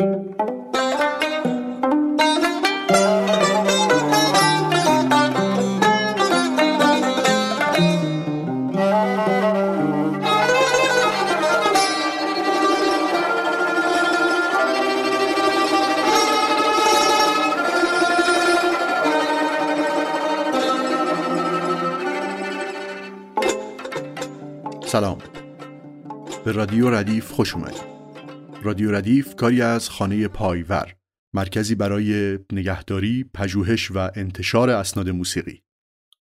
سلام. به رادیو ردیف خوش اومدید. رادیو ردیف کاری از خانه پایور مرکزی برای نگهداری، پژوهش و انتشار اسناد موسیقی.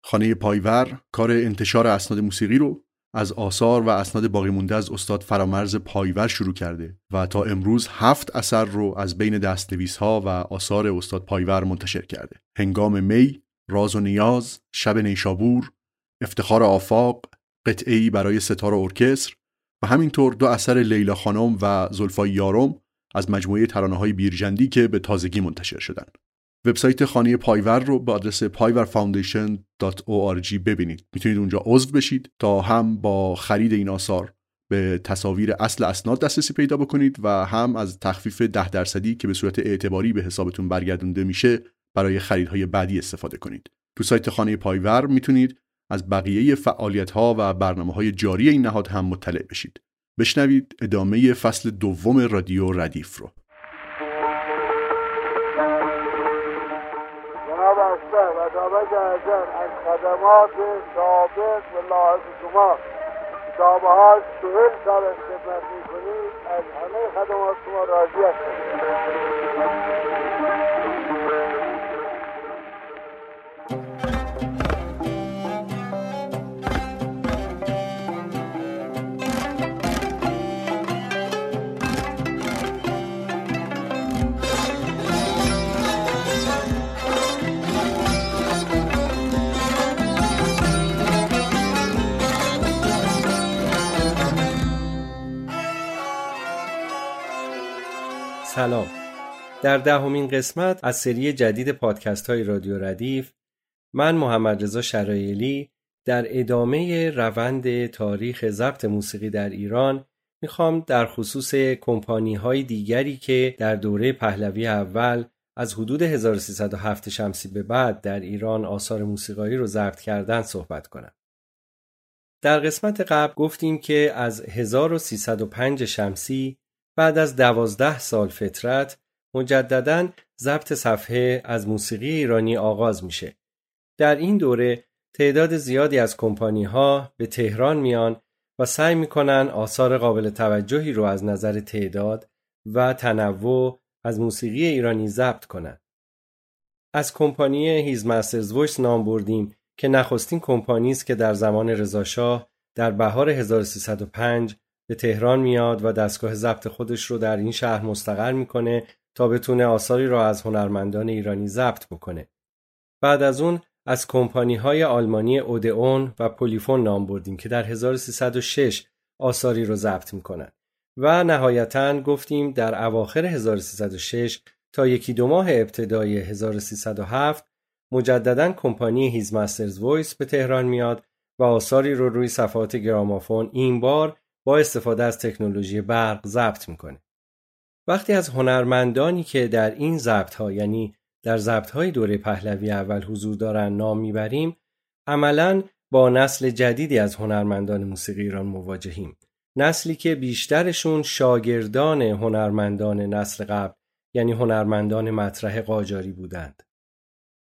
خانه پایور کار انتشار اسناد موسیقی رو از آثار و اسناد باقی مونده از استاد فرامرز پایور شروع کرده و تا امروز هفت اثر رو از بین دستنویس ها و آثار استاد پایور منتشر کرده. هنگام می، راز و نیاز، شب نیشابور، افتخار آفاق، قطعی برای ستار و ارکستر همینطور دو اثر لیلا خانم و زلفای یارم از مجموعه ترانه های بیرجندی که به تازگی منتشر شدن. وبسایت خانه پایور رو به آدرس payvarfoundation.org ببینید. می‌تونید اونجا عضو بشید تا هم با خرید این آثار به تصاویر اصل اسناد دسترسی پیدا بکنید و هم از تخفیف ده درصدی که به صورت اعتباری به حسابتون برگردونده میشه برای خریدهای بعدی استفاده کنید. تو سایت خانه پایور می‌تونید از بقیه فعالیت ها و برنامه های جاری این نهاد هم مطلع بشید. بشنوید ادامه فصل دوم رادیو ردیف رو. جناب و دابه از خدمات سابق و لاحق شما کتابه ها چهل سال خدمت می‌کنید از همه خدمات شما راضی هستم سلام در دهمین قسمت از سری جدید پادکست های رادیو ردیف من محمد رضا شرایلی در ادامه روند تاریخ ضبط موسیقی در ایران می‌خوام در خصوص کمپانی های دیگری که در دوره پهلوی اول از حدود 1307 شمسی به بعد در ایران آثار موسیقایی رو ضبط کردن صحبت کنم. در قسمت قبل گفتیم که از 1305 شمسی بعد از دوازده سال فترت مجددا ضبط صفحه از موسیقی ایرانی آغاز میشه. در این دوره تعداد زیادی از کمپانی ها به تهران میان و سعی می‌کنن آثار قابل توجهی رو از نظر تعداد و تنوع از موسیقی ایرانی ضبط کنند. از کمپانی His Master's Voice نام بردیم که نخستین کمپانی است که در زمان رضاشاه در بهار 1305 به تهران میاد و دستگاه ضبط خودش رو در این شهر مستقر می‌کنه تا بتونه آثاری را از هنرمندان ایرانی ضبط بکنه. بعد از اون از کمپانی های آلمانی اودئون و پولیفون نام بردیم که در 1306 آثاری رو ضبط می‌کنن و نهایتا گفتیم در اواخر 1306 تا یکی دو ماه ابتدای 1307 مجددا کمپانی His Master's Voice به تهران میاد و آثاری رو روی صفحات گرامافون این بار با استفاده از تکنولوژی برق ضبط می‌کنه. وقتی از هنرمندانی که در این ضبط ها یعنی در ضبط های دوره پهلوی اول حضور دارن نام می‌بریم عملا با نسل جدیدی از هنرمندان موسیقی ایران مواجهیم نسلی که بیشترشون شاگردان هنرمندان نسل قبل یعنی هنرمندان مطرح قاجاری بودند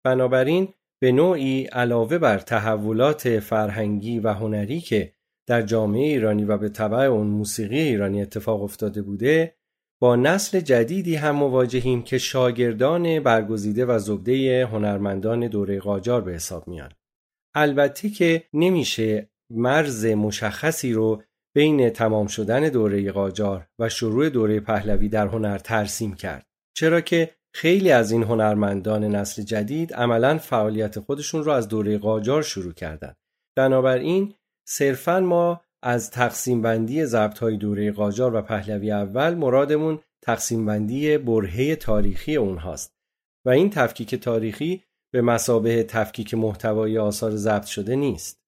بنابراین به نوعی علاوه بر تحولات فرهنگی و هنری که در جامعه ایرانی و به طبع اون موسیقی ایرانی اتفاق افتاده بوده با نسل جدیدی هم مواجهیم که شاگردان برگزیده و زبده هنرمندان دوره قاجار به حساب میان. البته که نمیشه مرز مشخصی رو بین تمام شدن دوره قاجار و شروع دوره پهلوی در هنر ترسیم کرد. چرا که خیلی از این هنرمندان نسل جدید عملا فعالیت خودشون رو از دوره قاجار شروع کردند. بنابراین صرفا ما از تقسیم بندی ضبط های دوره قاجار و پهلوی اول مرادمون تقسیم بندی برهه تاریخی اونهاست و این تفکیک تاریخی به مسابه تفکیک محتوای آثار ضبط شده نیست.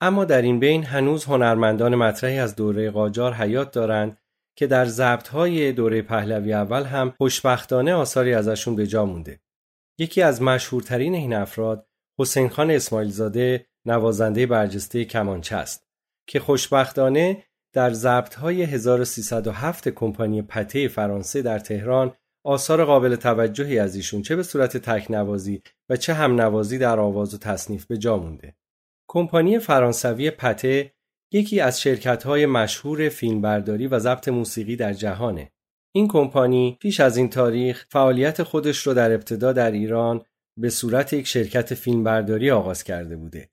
اما در این بین هنوز هنرمندان مطرحی از دوره قاجار حیات دارند که در ضبطهای دوره پهلوی اول هم خوشبختانه آثاری ازشون به جا مونده. یکی از مشهورترین این افراد حسین خان اسماعیلزاده نوازنده برجسته کمانچه است که خوشبختانه در ضبطهای 1307 کمپانی پته فرانسه در تهران آثار قابل توجهی از ایشون چه به صورت تکنوازی و چه هم نوازی در آواز و تصنیف به جا مونده. کمپانی فرانسوی پته یکی از شرکت‌های مشهور فیلمبرداری و ضبط موسیقی در جهانه. این کمپانی پیش از این تاریخ فعالیت خودش رو در ابتدا در ایران به صورت یک شرکت فیلمبرداری آغاز کرده بوده.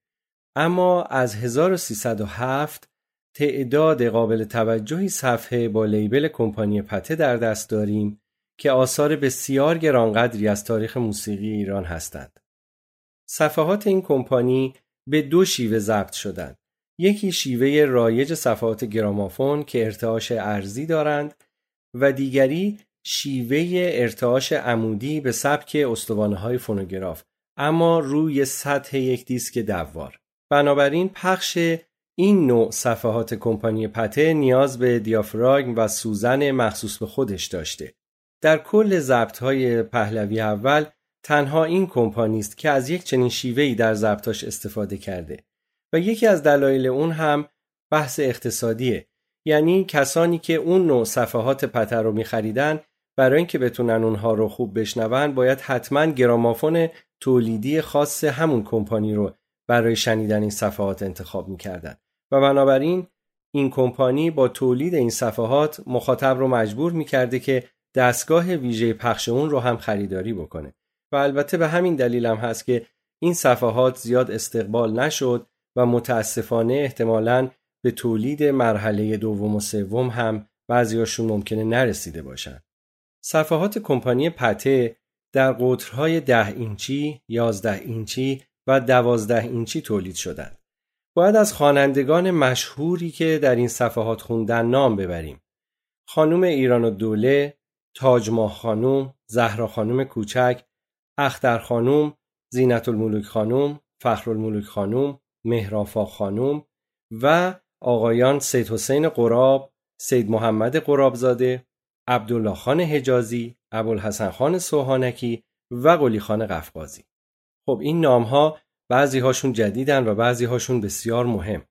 اما از 1307 تعداد قابل توجهی صفحه با لیبل کمپانی پته در دست داریم که آثار بسیار گرانقدری از تاریخ موسیقی ایران هستند. صفحات این کمپانی به دو شیوه ضبط شدند. یکی شیوه رایج صفحات گرامافون که ارتعاش ارزی دارند و دیگری شیوه ارتعاش عمودی به سبک استوانه های فونوگراف اما روی سطح یک دیسک دوار. بنابراین پخش این نوع صفحات کمپانی پته نیاز به دیافراگم و سوزن مخصوص به خودش داشته. در کل ضبط های پهلوی اول تنها این کمپانی است که از یک چنین شیوهی در ضبطاش استفاده کرده و یکی از دلایل اون هم بحث اقتصادیه یعنی کسانی که اون نوع صفحات پته رو میخریدن برای اینکه بتونن اونها رو خوب بشنون باید حتما گرامافون تولیدی خاص همون کمپانی رو برای شنیدن این صفحات انتخاب می‌کردن و بنابراین این کمپانی با تولید این صفحات مخاطب رو مجبور می‌کرده که دستگاه ویژه پخش اون رو هم خریداری بکنه و البته به همین دلیل هم هست که این صفحات زیاد استقبال نشد و متاسفانه احتمالاً به تولید مرحله دوم و سوم هم بعضیاشون ممکنه نرسیده باشن. صفحات کمپانی پته در قطرهای ده اینچی، یازده اینچی و دوازده اینچی تولید شدند. باید از خوانندگان مشهوری که در این صفحات خوندن نام ببریم. خانم ایران و دوله، تاج ماه خانوم، زهرا خانوم کوچک، اختر خانوم، زینت الملوک خانوم، فخر الملوک خانوم، مهرافا خانوم و آقایان سید حسین قراب، سید محمد قرابزاده، عبدالله خان حجازی، ابوالحسن خان سوهانکی و قلی خان قفقازی. خب این نام ها بعضی هاشون جدیدن و بعضی هاشون بسیار مهم.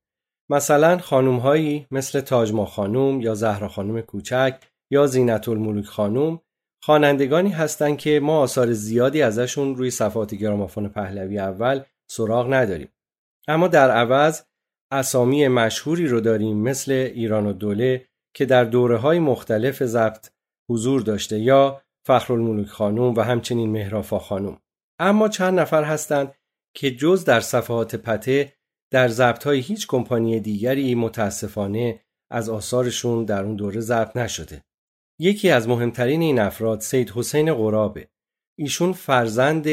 مثلا خانوم هایی مثل تاجما خانوم یا زهرا خانوم کوچک یا زینت الملوک خانوم خوانندگانی هستند که ما آثار زیادی ازشون روی صفحات گرامافون پهلوی اول سراغ نداریم. اما در عوض اسامی مشهوری رو داریم مثل ایران و دوله که در دوره های مختلف ضبط حضور داشته یا فخرالملوک خانوم و همچنین مهرافا خانوم اما چند نفر هستند که جز در صفحات پته در ضبط های هیچ کمپانی دیگری متاسفانه از آثارشون در اون دوره ضبط نشده. یکی از مهمترین این افراد سید حسین قرابه ایشون فرزند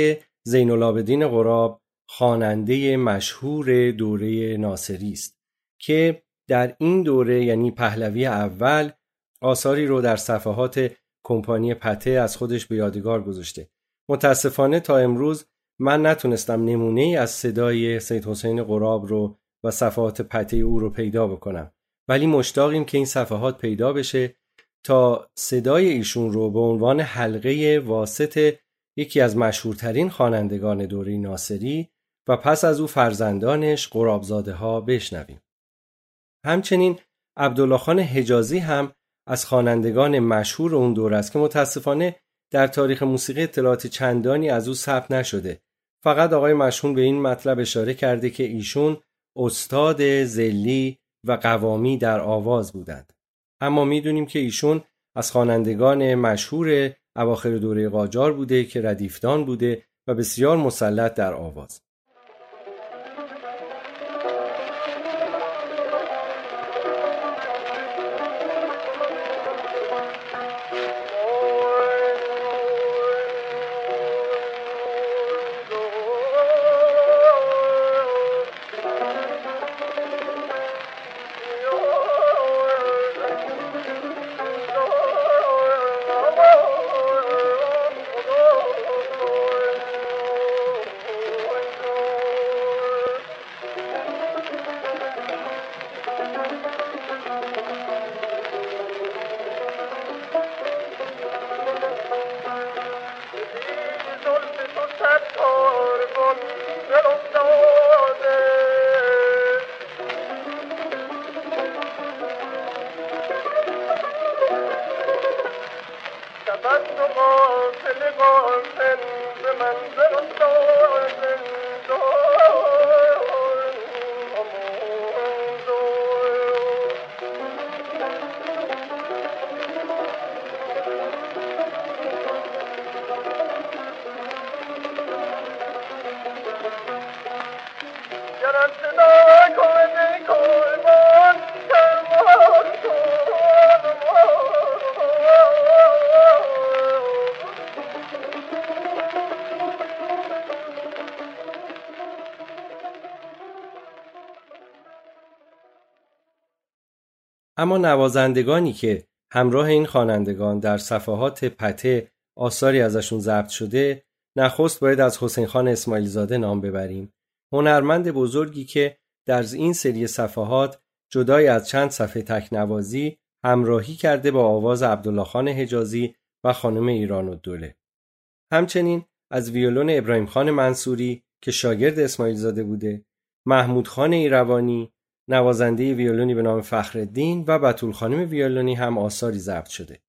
زین العابدین قراب خواننده مشهور دوره ناصری است که در این دوره یعنی پهلوی اول آثاری رو در صفحات کمپانی پته از خودش به یادگار گذاشته. متاسفانه تا امروز من نتونستم نمونه ای از صدای سید حسین قراب رو و صفحات پته او رو پیدا بکنم ولی مشتاقیم که این صفحات پیدا بشه تا صدای ایشون رو به عنوان حلقه واسط یکی از مشهورترین خوانندگان دوره ناصری و پس از او فرزندانش قرابزاده ها بشنویم. همچنین عبدالله خان حجازی هم از خوانندگان مشهور اون دور است که متاسفانه در تاریخ موسیقی اطلاعات چندانی از او ثبت نشده. فقط آقای مشهون به این مطلب اشاره کرده که ایشون استاد زلی و قوامی در آواز بودند. اما می‌دونیم که ایشون از خوانندگان مشهور اواخر دوره قاجار بوده که ردیفدان بوده و بسیار مسلط در آواز. اما نوازندگانی که همراه این خوانندگان در صفحات پته آثاری ازشون ضبط شده نخست باید از حسین خان اسماعیل زاده نام ببریم هنرمند بزرگی که در این سری صفحات جدای از چند صفحه تکنوازی همراهی کرده با آواز عبدالله خان حجازی و خانم ایران و دوله. همچنین از ویولون ابراهیم خان منصوری که شاگرد اسماعیل زاده بوده محمود خان ایروانی نوازنده ویولونی به نام فخردین و بطول خانم ویولونی هم آثاری ضبط شده.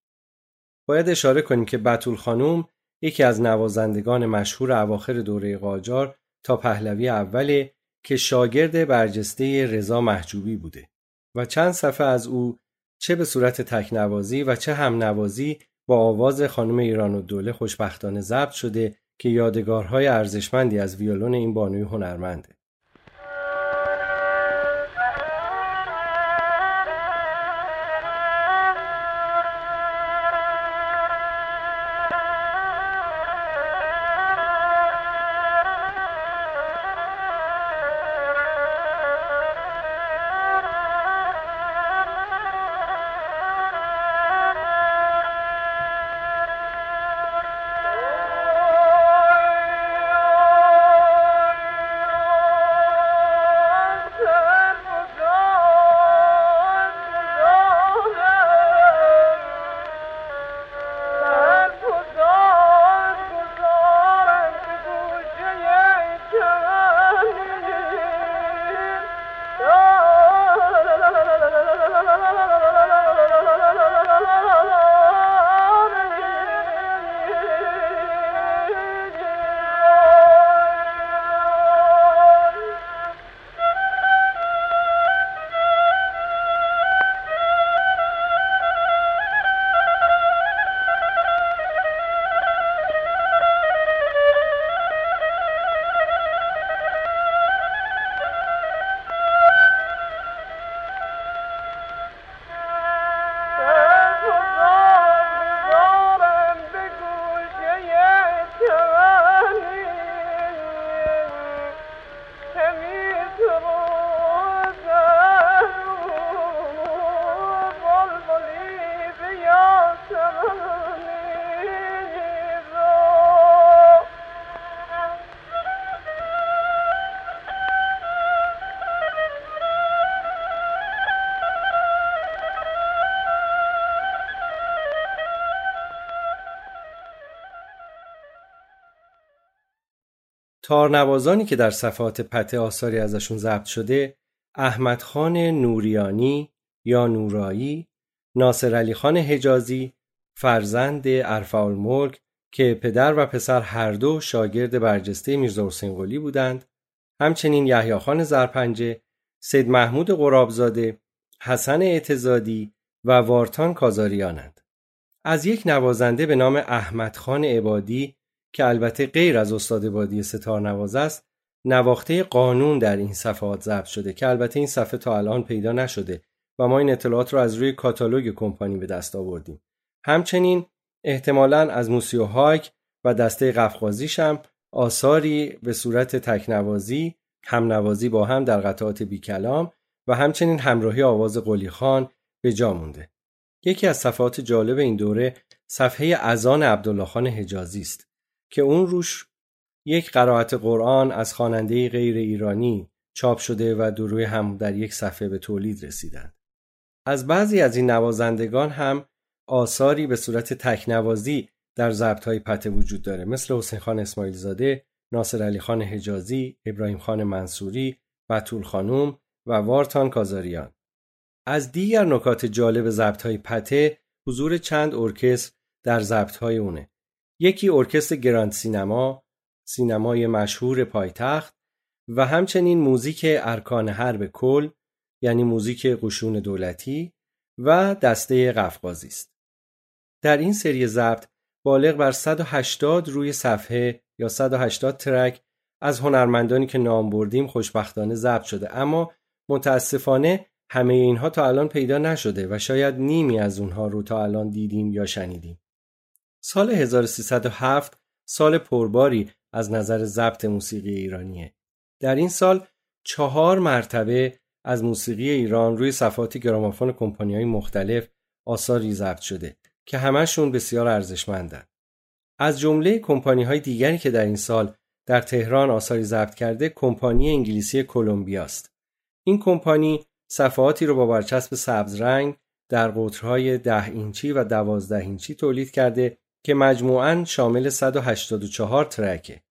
باید اشاره کنیم که بطول خانم یکی از نوازندگان مشهور اواخر دوره قاجار تا پهلوی اوله که شاگرد برجسته رضا محجوبی بوده و چند صفحه از او چه به صورت تکنوازی و چه هم نوازی با آواز خانم ایران و دوله خوشبختانه ضبط شده که یادگارهای ارزشمندی از ویولون این بانوی هنرمنده. تارنوازانی که در صفحات پته آثاری ازشون ضبط شده احمد خان نوریانی یا نورایی، ناصر علی خان حجازی، فرزند ارفع که پدر و پسر هر دو شاگرد برجسته میرزا حسین قلی بودند، همچنین یحیی خان زرپنجه، سید محمود قرابزاده، حسن اعتزادی و وارتان کازاریانند. از یک نوازنده به نام احمد خان عبادی که البته غیر از استاد بادی ستار نواز است نواخته قانون در این صفحات ضبط شده که البته این صفحه تا الان پیدا نشده و ما این اطلاعات رو از روی کاتالوگ کمپانی به دست آوردیم همچنین احتمالا از موسیو هاک و دسته قفقازیش هم آثاری به صورت تکنوازی هم نوازی با هم در قطعات بی کلام و همچنین همراهی آواز قلی خان به جا مونده. یکی از صفحات جالب این دوره صفحه ازان عبدالله خان حجازی است که اون روش یک قرائت قرآن از خواننده غیر ایرانی چاپ شده و دروی هم در یک صفحه به تولید رسیدند. از بعضی از این نوازندگان هم آثاری به صورت تکنوازی در ضبط های پته وجود داره مثل حسین خان اسماعیل زاده، ناصر علی خان حجازی، ابراهیم خان منصوری، بطول خانوم و وارتان کازاریان. از دیگر نکات جالب ضبط های پته حضور چند ارکستر در ضبط های اون یکی ارکستر گراند سینما سینمای مشهور پایتخت و همچنین موزیک ارکان حرب کل یعنی موزیک قشون دولتی و دسته قفقازی است. در این سری ضبط بالغ بر 180 روی صفحه یا 180 ترک از هنرمندانی که نام بردیم خوشبختانه ضبط شده اما متاسفانه همه اینها تا الان پیدا نشده و شاید نیمی از اونها رو تا الان دیدیم یا شنیدیم. سال 1307 سال پرباری از نظر ضبط موسیقی ایرانیه. در این سال چهار مرتبه از موسیقی ایران روی صفحات گرامافون های مختلف آثاری ضبط شده که همشون بسیار ارزشمندن. از جمله کمپانی های دیگری که در این سال در تهران آثاری ضبط کرده کمپانی انگلیسی کلمبیا است. این کمپانی صفحاتی رو با برچسب سبز رنگ در قطرهای ده اینچی و دوازده اینچی تولید کرده که مجموعاً شامل 184 ترکه.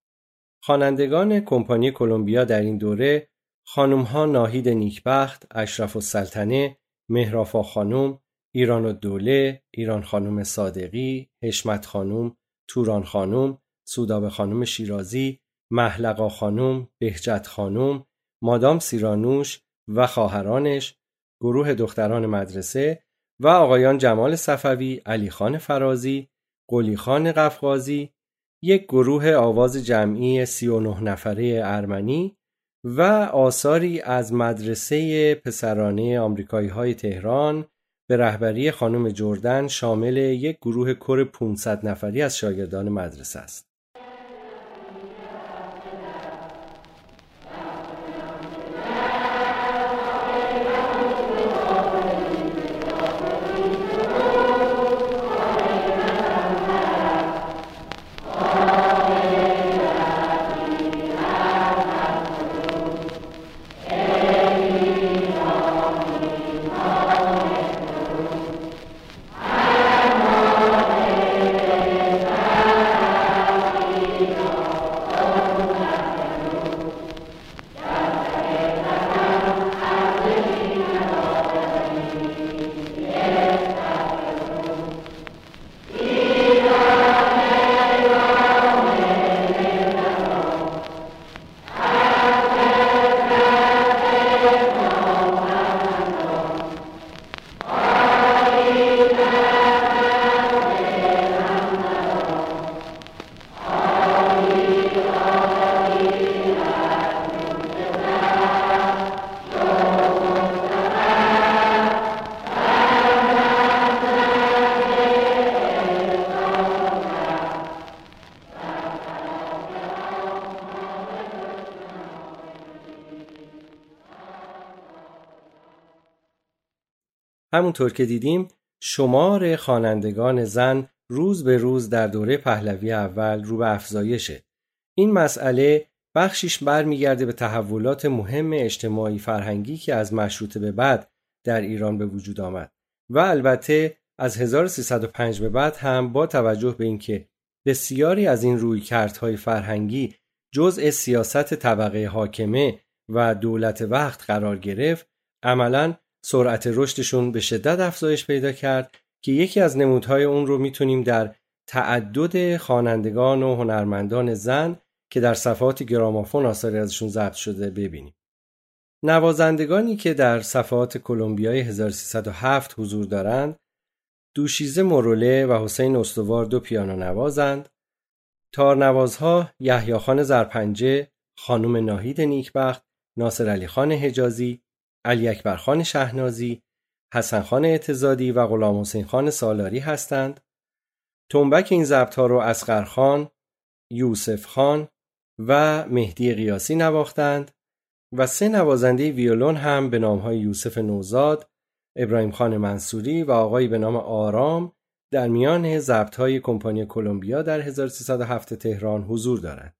خوانندگان کمپانی کلمبیا در این دوره ها ناهید نیکبخت، اشرف السلطنه، مهرافا خانم، ایران و دوله، ایران خانم صادقی، حشمت خانم، توران خانم، سوداب خانم شیرازی، محلقا خانم، بهجت خانم، مادام سیرانوش و خواهرانش، گروه دختران مدرسه و آقایان جمال صفوی، علی خان فرازی، قلی خان قفقازی، یک گروه آواز جمعی 39 نفره ارمنی و آثاری از مدرسه پسرانه آمریکایی های تهران به رهبری خانم جردن شامل یک گروه کر 500 نفری از شاگردان مدرسه است. همونطور که دیدیم شمار خوانندگان زن روز به روز در دوره پهلوی اول رو به افزایشه. این مسئله بخشیش برمیگرده به تحولات مهم اجتماعی فرهنگی که از مشروطه به بعد در ایران به وجود آمد و البته از 1305 به بعد هم با توجه به اینکه بسیاری از این رویکردهای فرهنگی جزء سیاست طبقه حاکمه و دولت وقت قرار گرفت عملا سرعت رشدشون به شدت افزایش پیدا کرد که یکی از نمودهای اون رو می‌تونیم در تعدد خوانندگان و هنرمندان زن که در صفحات گرامافون آثاری ازشون ضبط شده ببینیم. نوازندگانی که در صفحات کلمبیای 1307 حضور دارند دوشیزه موروله و حسین استوار دو پیانو نوازند تارنوازها یحیی خان زرپنجه خانم ناهید نیکبخت ناصر علی خان حجازی علی اکبر خان شهنازی، حسن خان اعتزادی و غلام حسین خان سالاری هستند. تنبک این ضبط ها رو اسقر خان، یوسف خان و مهدی قیاسی نواختند و سه نوازنده ویولون هم به نام های یوسف نوزاد، ابراهیم خان منصوری و آقایی به نام آرام در میان ضبط های کمپانی کلمبیا در 1307 تهران حضور دارند.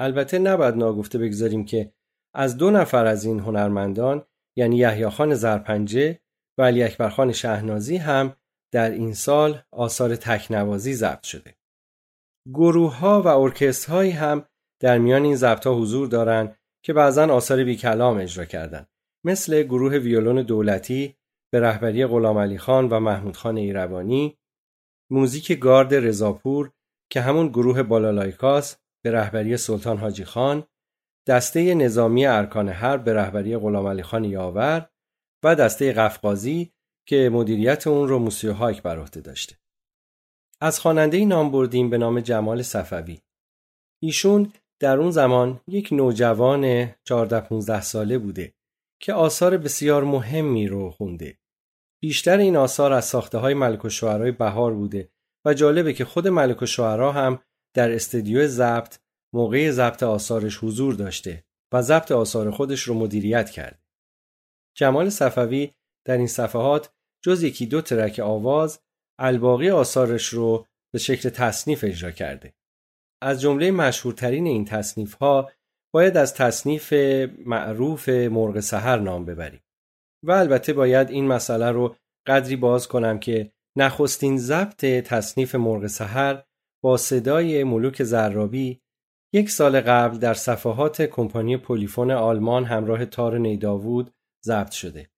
البته نباید ناگفته بگذاریم که از دو نفر از این هنرمندان یعنی یحیی خان زرپنجه و علی اکبر خان شهنازی هم در این سال آثار تکنوازی ضبط شده. گروه ها و ارکسترهایی هم در میان این ضبط ها حضور دارند که بعضا آثار بی کلام اجرا کردند مثل گروه ویولون دولتی به رهبری غلام علی خان و محمود خان ایروانی موزیک گارد رضاپور که همون گروه بالالایکاس به رهبری سلطان حاجی خان دسته نظامی ارکان حرب به رهبری غلام خان یاور و دسته قفقازی که مدیریت اون رو موسیو هایک بر عهده داشته. از خواننده نام بردیم به نام جمال صفوی. ایشون در اون زمان یک نوجوان 14-15 ساله بوده که آثار بسیار مهمی رو خونده. بیشتر این آثار از ساخته های ملک و بهار بوده و جالبه که خود ملک و هم در استدیو ضبط موقع ضبط آثارش حضور داشته و ضبط آثار خودش رو مدیریت کرد. جمال صفوی در این صفحات جز یکی دو ترک آواز الباقی آثارش رو به شکل تصنیف اجرا کرده. از جمله مشهورترین این تصنیف ها باید از تصنیف معروف مرغ سحر نام ببریم. و البته باید این مسئله رو قدری باز کنم که نخستین ضبط تصنیف مرغ سحر با صدای ملوک ضرابی یک سال قبل در صفحات کمپانی پولیفون آلمان همراه تار نیداوود ضبط شده.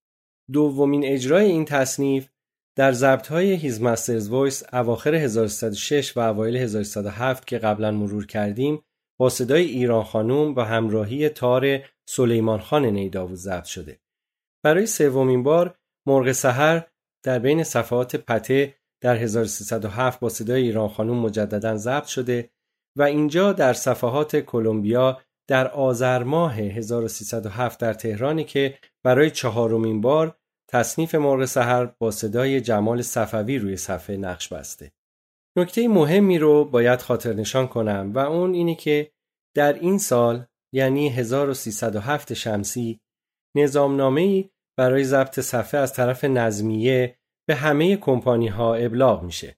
دومین اجرای این تصنیف در ضبط های His Master's Voice اواخر 1306 و اوایل 1307 که قبلا مرور کردیم با صدای ایران خانوم و همراهی تار سلیمان خان نیداوود ضبط شده. برای سومین بار مرغ سحر در بین صفحات پته در 1307 با صدای ایران خانوم مجددا ضبط شده و اینجا در صفحات کلمبیا در آذر ماه 1307 در تهرانی که برای چهارمین بار تصنیف مرغ سحر با صدای جمال صفوی روی صفحه نقش بسته. نکته مهمی رو باید خاطر نشان کنم و اون اینه که در این سال یعنی 1307 شمسی نظامنامه برای ضبط صفحه از طرف نظمیه به همه کمپانی ها ابلاغ میشه.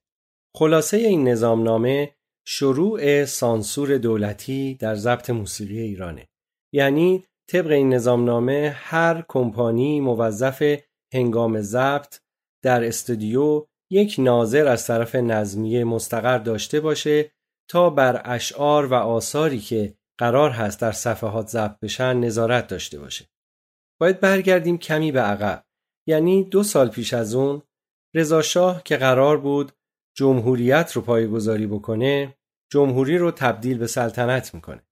خلاصه این نظامنامه شروع سانسور دولتی در ضبط موسیقی ایرانه. یعنی طبق این نظامنامه هر کمپانی موظف هنگام ضبط در استودیو یک ناظر از طرف نظمیه مستقر داشته باشه تا بر اشعار و آثاری که قرار هست در صفحات ضبط بشن نظارت داشته باشه. باید برگردیم کمی به عقب. یعنی دو سال پیش از اون رضا شاه که قرار بود جمهوریت رو پایگذاری بکنه جمهوری رو تبدیل به سلطنت می‌کنه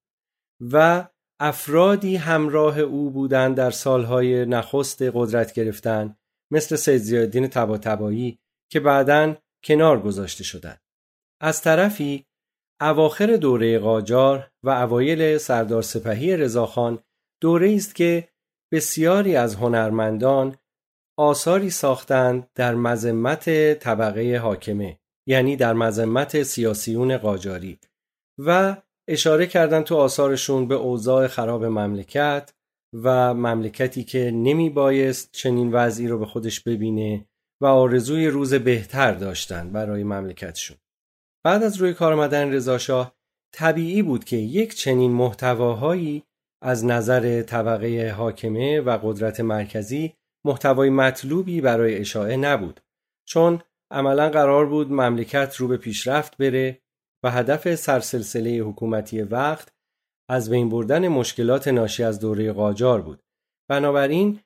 و افرادی همراه او بودند در سالهای نخست قدرت گرفتن مثل سید زیادین تباتبایی که بعدا کنار گذاشته شدند. از طرفی اواخر دوره قاجار و اوایل سردار سپهی رضاخان دوره است که بسیاری از هنرمندان آثاری ساختند در مذمت طبقه حاکمه یعنی در مذمت سیاسیون قاجاری و اشاره کردن تو آثارشون به اوضاع خراب مملکت و مملکتی که نمی بایست چنین وضعی رو به خودش ببینه و آرزوی روز بهتر داشتن برای مملکتشون. بعد از روی کار آمدن رضاشاه طبیعی بود که یک چنین محتواهایی از نظر طبقه حاکمه و قدرت مرکزی محتوای مطلوبی برای اشاعه نبود چون عملا قرار بود مملکت رو به پیشرفت بره و هدف سرسلسله حکومتی وقت از بین بردن مشکلات ناشی از دوره قاجار بود. بنابراین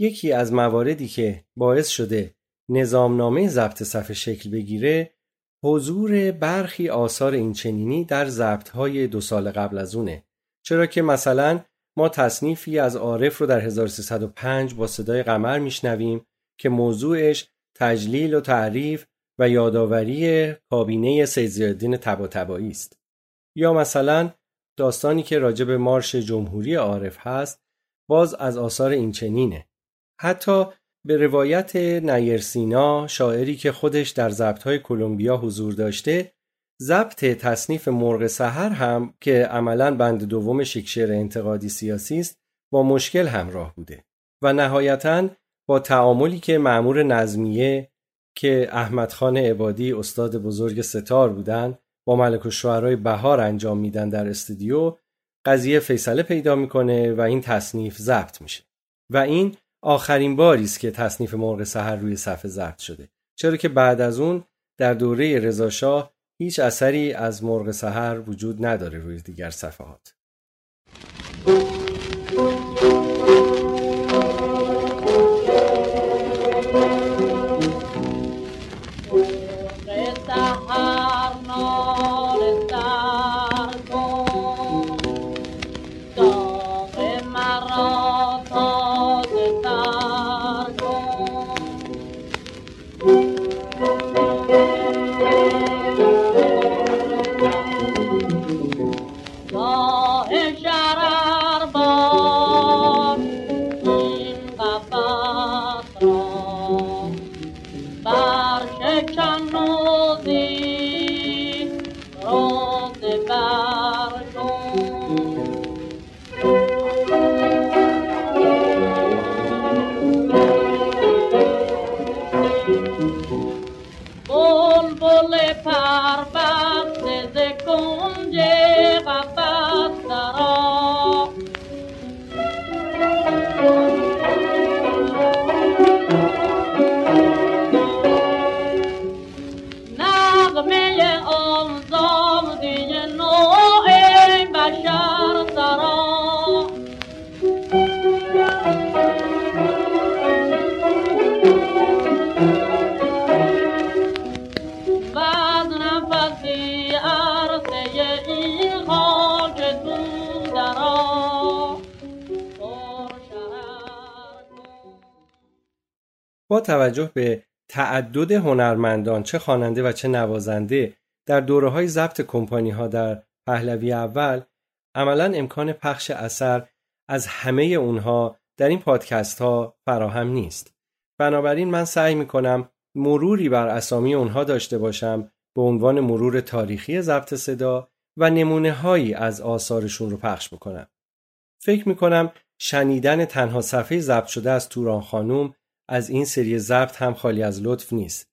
یکی از مواردی که باعث شده نظامنامه ضبط صفحه شکل بگیره حضور برخی آثار اینچنینی در ضبطهای دو سال قبل از اونه. چرا که مثلا ما تصنیفی از عارف رو در 1305 با صدای قمر میشنویم که موضوعش تجلیل و تعریف و یادآوری کابینه سید زیادین طباطبایی است. یا مثلا داستانی که راجع به مارش جمهوری عارف هست باز از آثار اینچنینه حتی به روایت نیرسینا شاعری که خودش در ضبطهای کلمبیا حضور داشته ضبط تصنیف مرغ سحر هم که عملا بند دوم شکشر انتقادی سیاسی است با مشکل همراه بوده و نهایتا با تعاملی که معمور نظمیه که احمد خان عبادی استاد بزرگ ستار بودند با ملک و شعرهای بهار انجام میدن در استودیو قضیه فیصله پیدا می‌کنه و این تصنیف ضبط میشه. و این آخرین باری است که تصنیف مرغ سحر روی صفحه ضبط شده. چرا که بعد از اون در دوره رضاشاه هیچ اثری از مرغ سحر وجود نداره روی دیگر صفحات. توجه به تعدد هنرمندان چه خواننده و چه نوازنده در دوره های ضبط کمپانی ها در پهلوی اول عملا امکان پخش اثر از همه اونها در این پادکست ها فراهم نیست. بنابراین من سعی می کنم مروری بر اسامی اونها داشته باشم به عنوان مرور تاریخی ضبط صدا و نمونه هایی از آثارشون رو پخش بکنم. فکر می کنم شنیدن تنها صفحه ضبط شده از توران خانوم از این سری ضبط هم خالی از لطف نیست.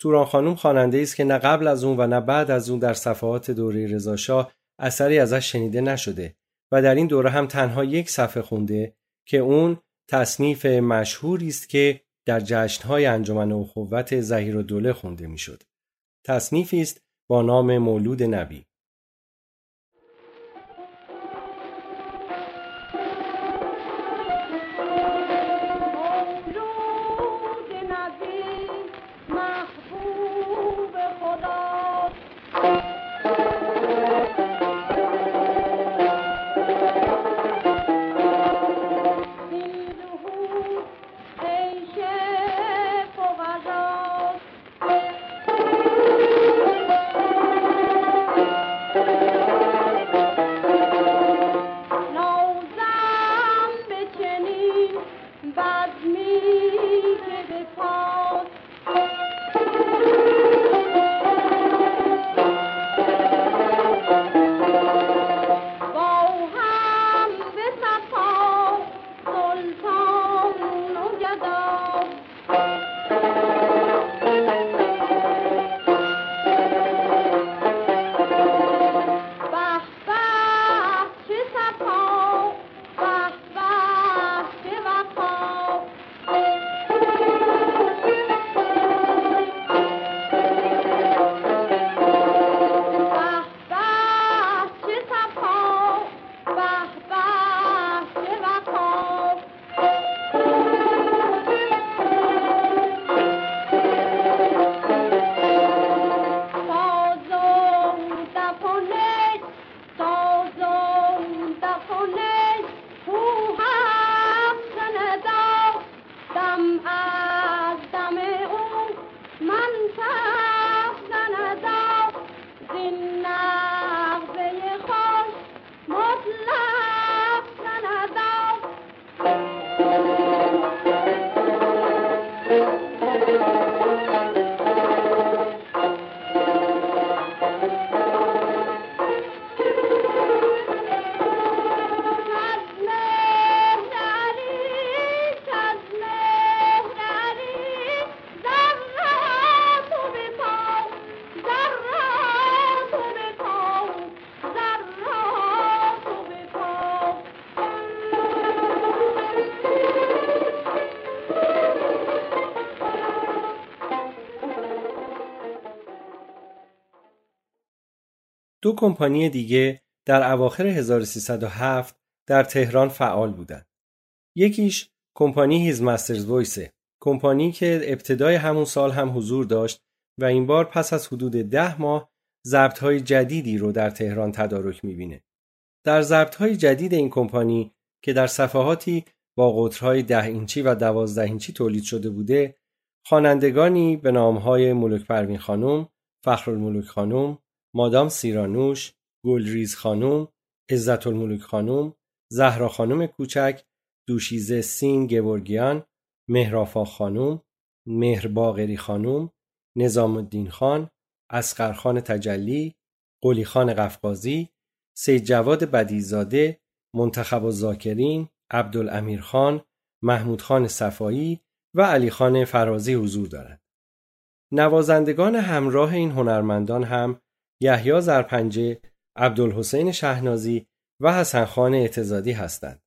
توران خانم خواننده است که نه قبل از اون و نه بعد از اون در صفحات دوره رضاشاه اثری ازش شنیده نشده و در این دوره هم تنها یک صفحه خونده که اون تصنیف مشهوری است که در جشنهای انجمن اخوت زهیر و دوله خونده می‌شد. تصنیفی است با نام مولود نبی. کمپانی دیگه در اواخر 1307 در تهران فعال بودند. یکیش کمپانی هیز مسترز وایسه کمپانی که ابتدای همون سال هم حضور داشت و این بار پس از حدود ده ماه ضبط های جدیدی رو در تهران تدارک می‌بینه. در ضبط های جدید این کمپانی که در صفحاتی با قطرهای ده اینچی و دوازده اینچی تولید شده بوده خوانندگانی به نامهای ملک پروین خانم، فخرالملوک خانم، مادام سیرانوش، گلریز خانم، عزت الملوک خانم، زهرا خانم کوچک، دوشیزه سین گورگیان، مهرافا خانم، مهر باغری خانم، نظام الدین خان، اسقر خان تجلی، قلی خان قفقازی، سید جواد بدیزاده، منتخب و زاکرین، عبدالامیر خان، محمود خان صفایی و علی خان فرازی حضور دارند. نوازندگان همراه این هنرمندان هم یحیی زرپنجه، عبدالحسین شهنازی و حسن خان اعتزادی هستند.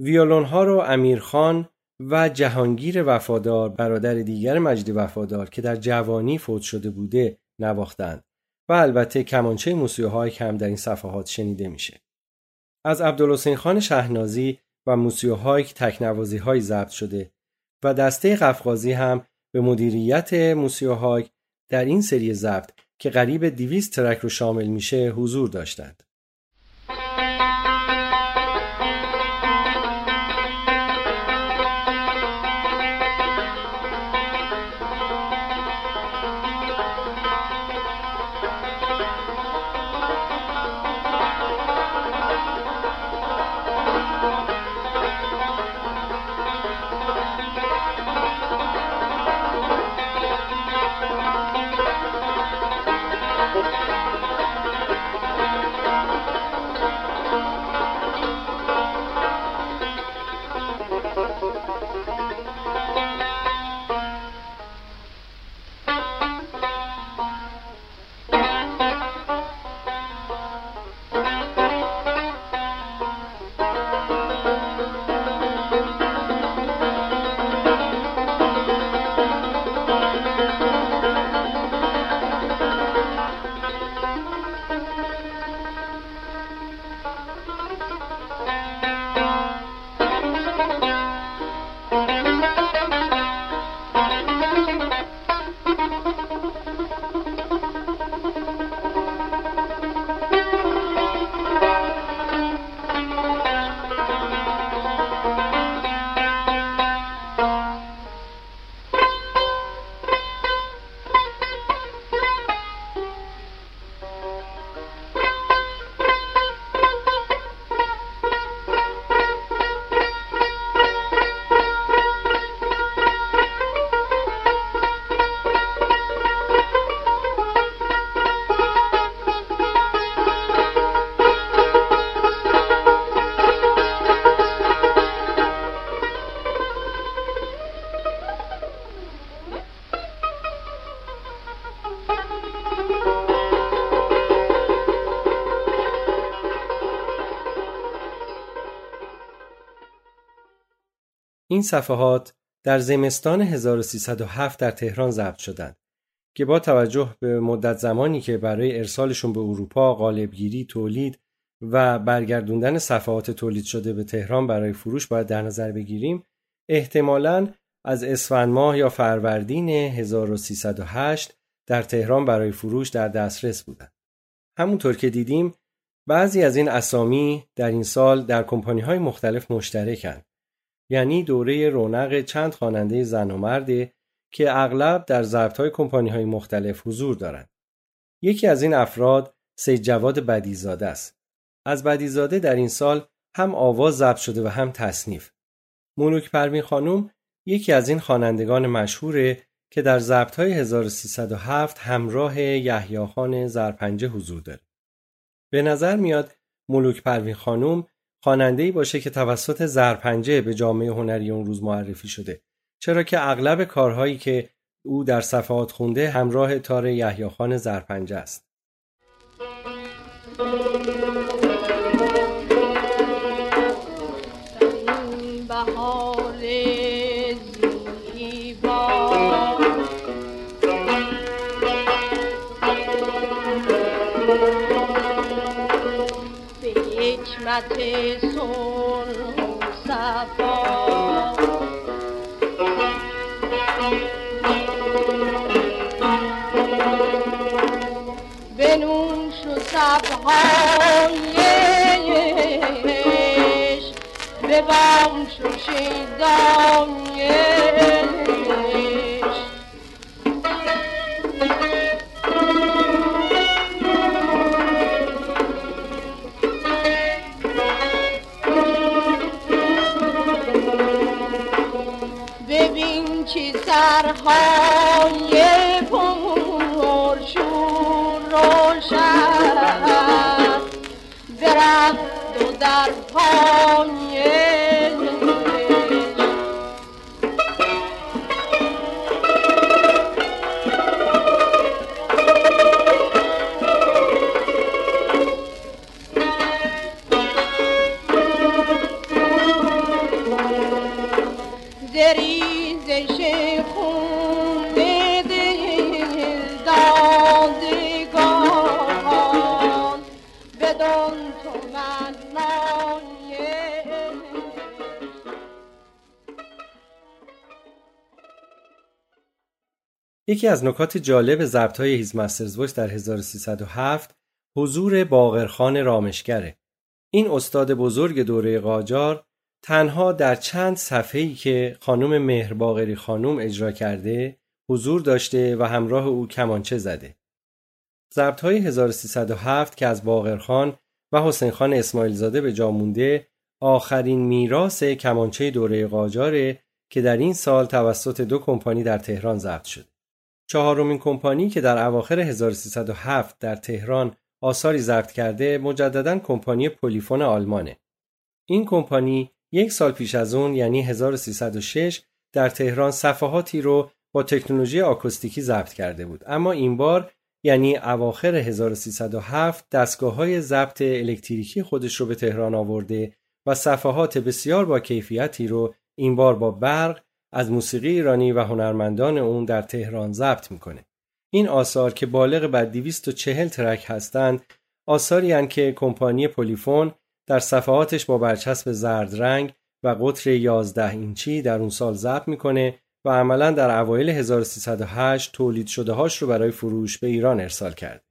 ویولون ها رو امیرخان و جهانگیر وفادار برادر دیگر مجدی وفادار که در جوانی فوت شده بوده نواختند و البته کمانچه موسیوهای هم در این صفحات شنیده میشه. از عبدالحسین خان شهنازی و موسیوهای تکنوازی های ضبط شده و دسته قفقازی هم به مدیریت موسیوهای در این سری ضبط که قریب 200 ترک رو شامل میشه حضور داشتند. این صفحات در زمستان 1307 در تهران ضبط شدند که با توجه به مدت زمانی که برای ارسالشون به اروپا قالبگیری تولید و برگردوندن صفحات تولید شده به تهران برای فروش باید در نظر بگیریم احتمالاً از اسفند ماه یا فروردین 1308 در تهران برای فروش در دسترس بودند. همونطور که دیدیم بعضی از این اسامی در این سال در کمپانی های مختلف مشترکند یعنی دوره رونق چند خواننده زن و مرده که اغلب در ضبط‌های کمپانی‌های مختلف حضور دارند. یکی از این افراد سید جواد بدیزاده است. از بدیزاده در این سال هم آواز ضبط شده و هم تصنیف. ملوک پروین خانم یکی از این خوانندگان مشهوره که در ضبط‌های 1307 همراه یحیی خان زرپنجه حضور داره. به نظر میاد ملوک پروین خانم خواننده باشه که توسط زرپنجه به جامعه هنری اون روز معرفی شده. چرا که اغلب کارهایی که او در صفحات خونده همراه تار یحیی خان زرپنجه است. بگون شو سبهایش ببام ببین چی سرهای پرشور روشن درخت و در پایش یکی از نکات جالب ضبط های هیز مسترز در 1307 حضور باقرخان رامشگره. این استاد بزرگ دوره قاجار تنها در چند صفحه‌ای که خانم مهر باقری خانم اجرا کرده حضور داشته و همراه او کمانچه زده. ضبط های 1307 که از باقرخان و حسین خان اسماعیل زاده به جا مونده آخرین میراث کمانچه دوره قاجاره که در این سال توسط دو کمپانی در تهران ضبط شده. چهارمین کمپانی که در اواخر 1307 در تهران آثاری ضبط کرده مجددا کمپانی پلیفون آلمانه. این کمپانی یک سال پیش از اون یعنی 1306 در تهران صفحاتی رو با تکنولوژی آکوستیکی ضبط کرده بود اما این بار یعنی اواخر 1307 دستگاه های ضبط الکتریکی خودش رو به تهران آورده و صفحات بسیار با کیفیتی رو این بار با برق از موسیقی ایرانی و هنرمندان اون در تهران ضبط می‌کنه. این آثار که بالغ بر 240 ترک هستند آثاری هستند که کمپانی پلیفون در صفحاتش با برچسب زرد رنگ و قطر 11 اینچی در اون سال ضبط می‌کنه و عملا در اوایل 1308 تولید شده هاش رو برای فروش به ایران ارسال کرد.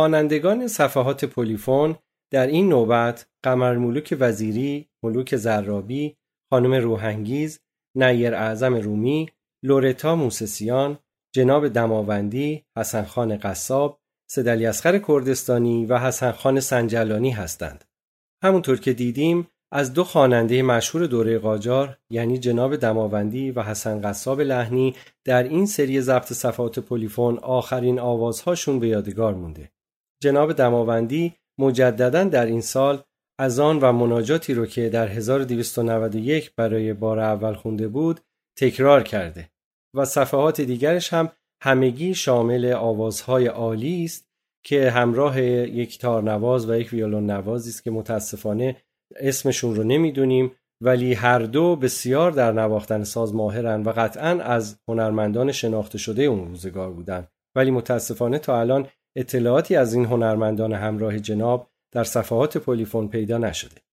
خوانندگان صفحات پلیفون در این نوبت قمر ملوک وزیری، ملوک زرابی، خانم روحنگیز، نیر اعظم رومی، لورتا موسسیان، جناب دماوندی، حسن خان قصاب، سدلی اسخر کردستانی و حسن خان سنجلانی هستند. همونطور که دیدیم از دو خواننده مشهور دوره قاجار یعنی جناب دماوندی و حسن قصاب لحنی در این سری ضبط صفحات پلیفون آخرین آوازهاشون به یادگار مونده. جناب دماوندی مجددا در این سال از آن و مناجاتی رو که در 1291 برای بار اول خونده بود تکرار کرده و صفحات دیگرش هم همگی شامل آوازهای عالی است که همراه یک تارنواز و یک ویولون نوازی است که متاسفانه اسمشون رو نمی‌دونیم ولی هر دو بسیار در نواختن ساز ماهرن و قطعا از هنرمندان شناخته شده اون روزگار بودن. ولی متاسفانه تا الان اطلاعاتی از این هنرمندان همراه جناب در صفحات پلیفون پیدا نشده.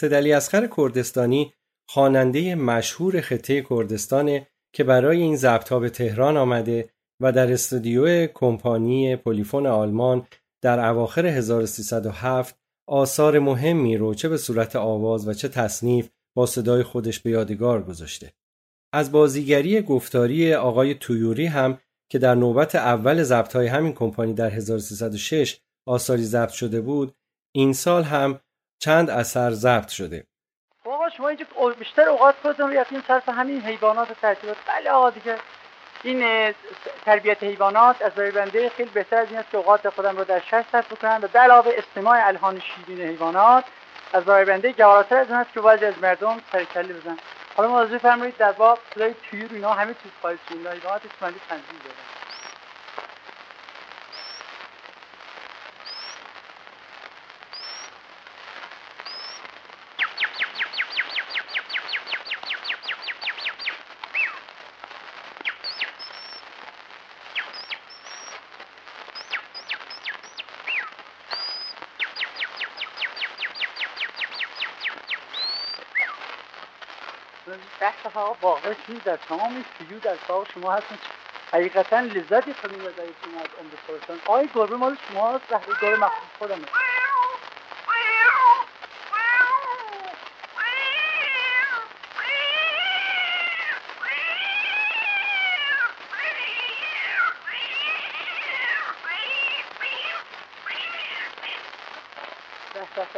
سدلی اسخر کردستانی خواننده مشهور خطه کردستانه که برای این ضبط به تهران آمده و در استودیو کمپانی پلیفون آلمان در اواخر 1307 آثار مهمی رو چه به صورت آواز و چه تصنیف با صدای خودش به یادگار گذاشته. از بازیگری گفتاری آقای تویوری هم که در نوبت اول ضبط همین کمپانی در 1306 آثاری ضبط شده بود این سال هم چند اثر ضبط شده. آقا شما اینجا بیشتر اوقات خودتون رفتین صرف همین حیوانات و ترتیبات بله آقا دیگه. این تربیت حیوانات از بنده خیلی بهتر از این است که اوقات خودم رو در شش صرف بکنم. و علاوه استماع الهان شیرین حیوانات از بنده گواراتر از اون است که بعضی از مردم سرکله بزن حالا موضوع فرمایید در واقع صدای تویر اینا همه چیز خواهد این حیوانات اسمالی تنظیم دارن ها واقع چیزی در تمام سیو در کار شما هستن حقیقتا لذتی کنیم از شما از عمر خودتان آی گربه مال شما هست زهر گربه مخصوص خودم هست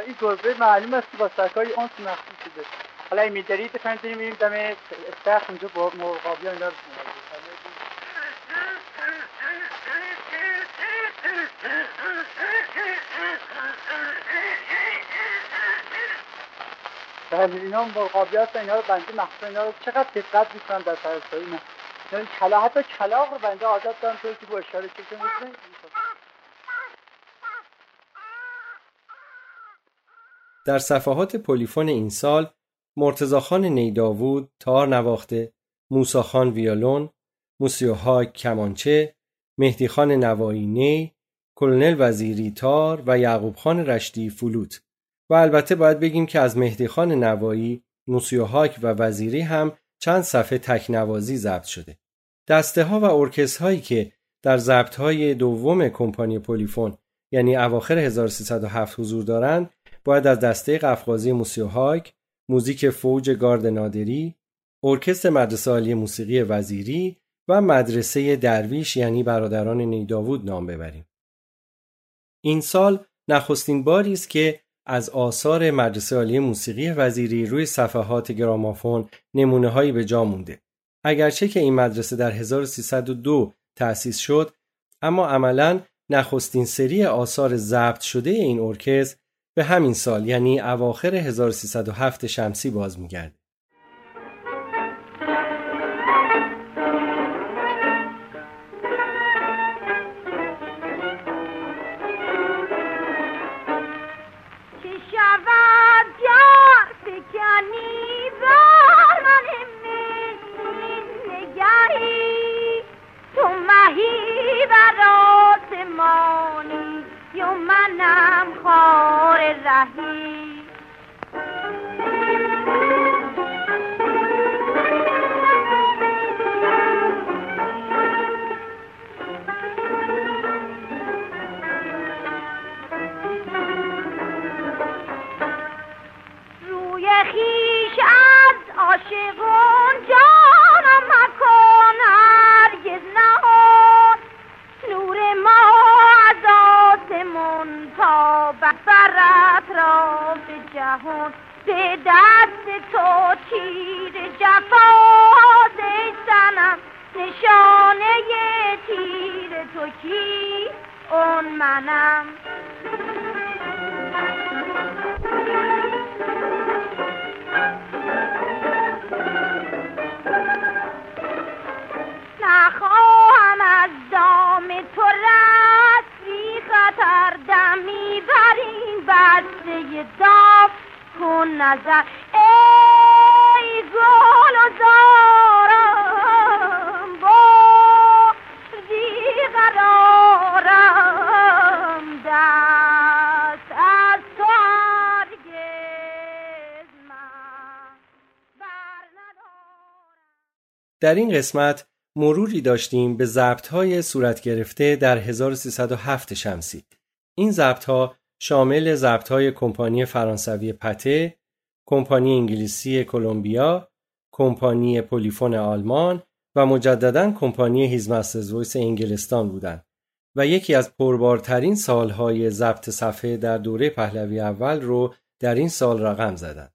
این گربه معلوم است که با سرکاری آنس مخصوص شده حالا این میدارید فهمتونیم میریم دم استخ اونجا با مرغابی ها اینا رو بله اینا مرغابی هستن اینا رو بنده مخصوص اینا رو چقدر دقت می‌کنن در پرستاری اینا یعنی کلا حتی کلاق رو بنده عادت دارم توی که با اشاره چکه می‌کنه در صفحات پولیفون این سال مرتضی خان نیداوود تار نواخته، موسی خان ویالون، موسیو هایک کمانچه، مهدیخان نوایی نی، کلنل وزیری تار و یعقوب خان رشدی فلوت و البته باید بگیم که از مهدیخان نوایی، موسیو هایک و وزیری هم چند صفحه تکنوازی ضبط شده. دسته ها و ارکستر هایی که در ضبط های دوم کمپانی پولیفون یعنی اواخر 1307 حضور دارند باید از دسته قفقازی موسیوهاک، موزیک فوج گارد نادری، ارکستر مدرسه عالی موسیقی وزیری و مدرسه درویش یعنی برادران نیداوود نام ببریم. این سال نخستین باری است که از آثار مدرسه عالی موسیقی وزیری روی صفحات گرامافون نمونه هایی به جا مونده. اگرچه که این مدرسه در 1302 تأسیس شد اما عملا نخستین سری آثار ضبط شده این ارکستر به همین سال یعنی اواخر 1307 شمسی باز میگرده. در این قسمت مروری داشتیم به ضبط های صورت گرفته در 1307 شمسی. این ضبط ها شامل ضبط های کمپانی فرانسوی پته، کمپانی انگلیسی کلمبیا، کمپانی پلیفون آلمان و مجددا کمپانی هیزمسترز ویس انگلستان بودند و یکی از پربارترین سالهای ضبط صفحه در دوره پهلوی اول رو در این سال رقم زدند.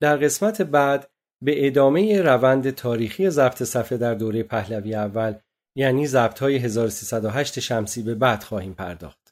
در قسمت بعد به ادامه روند تاریخی ضبط صفحه در دوره پهلوی اول یعنی ضبط های 1308 شمسی به بعد خواهیم پرداخت.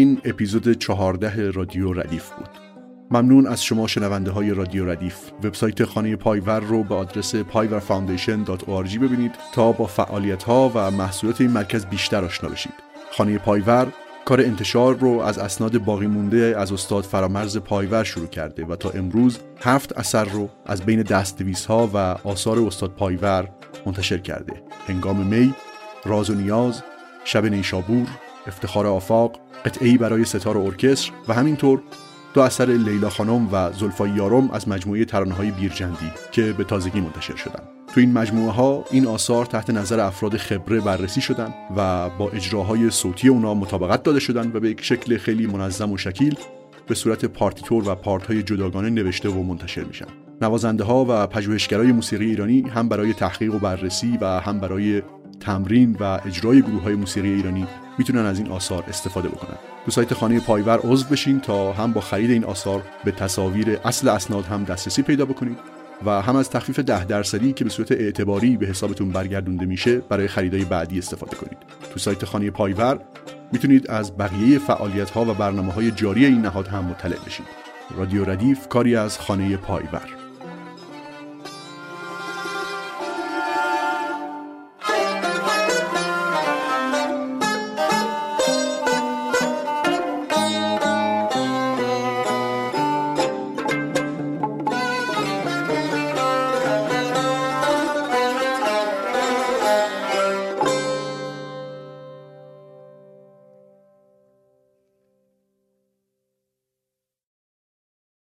این اپیزود چهارده رادیو ردیف بود. ممنون از شما شنونده های رادیو ردیف. وبسایت خانه پایور رو به آدرس payvarfoundation.org ببینید تا با فعالیت ها و محصولات این مرکز بیشتر آشنا بشید. خانه پایور کار انتشار رو از اسناد باقی مونده از استاد فرامرز پایور شروع کرده و تا امروز هفت اثر رو از بین دستنویس ها و آثار استاد پایور منتشر کرده. هنگام می، راز و نیاز، شب نیشابور، افتخار آفاق، قطعی برای ستار و ارکستر و همینطور دو اثر لیلا خانم و زلفا یارم از مجموعه ترانه‌های بیرجندی که به تازگی منتشر شدن. تو این مجموعه ها این آثار تحت نظر افراد خبره بررسی شدن و با اجراهای صوتی اونا مطابقت داده شدن و به یک شکل خیلی منظم و شکیل به صورت پارتیتور و پارت های جداگانه نوشته و منتشر میشن. نوازنده ها و پژوهشگرای موسیقی ایرانی هم برای تحقیق و بررسی و هم برای تمرین و اجرای گروه های موسیقی ایرانی می‌تونن از این آثار استفاده بکنن. تو سایت خانه پایور عضو بشین تا هم با خرید این آثار به تصاویر اصل اسناد هم دسترسی پیدا بکنید و هم از تخفیف ده درصدی که به صورت اعتباری به حسابتون برگردونده میشه برای خریدای بعدی استفاده کنید. تو سایت خانه پایور می‌تونید از بقیه فعالیت ها و برنامه های جاری این نهاد هم مطلع بشید رادیو ردیف کاری از خانه پایور.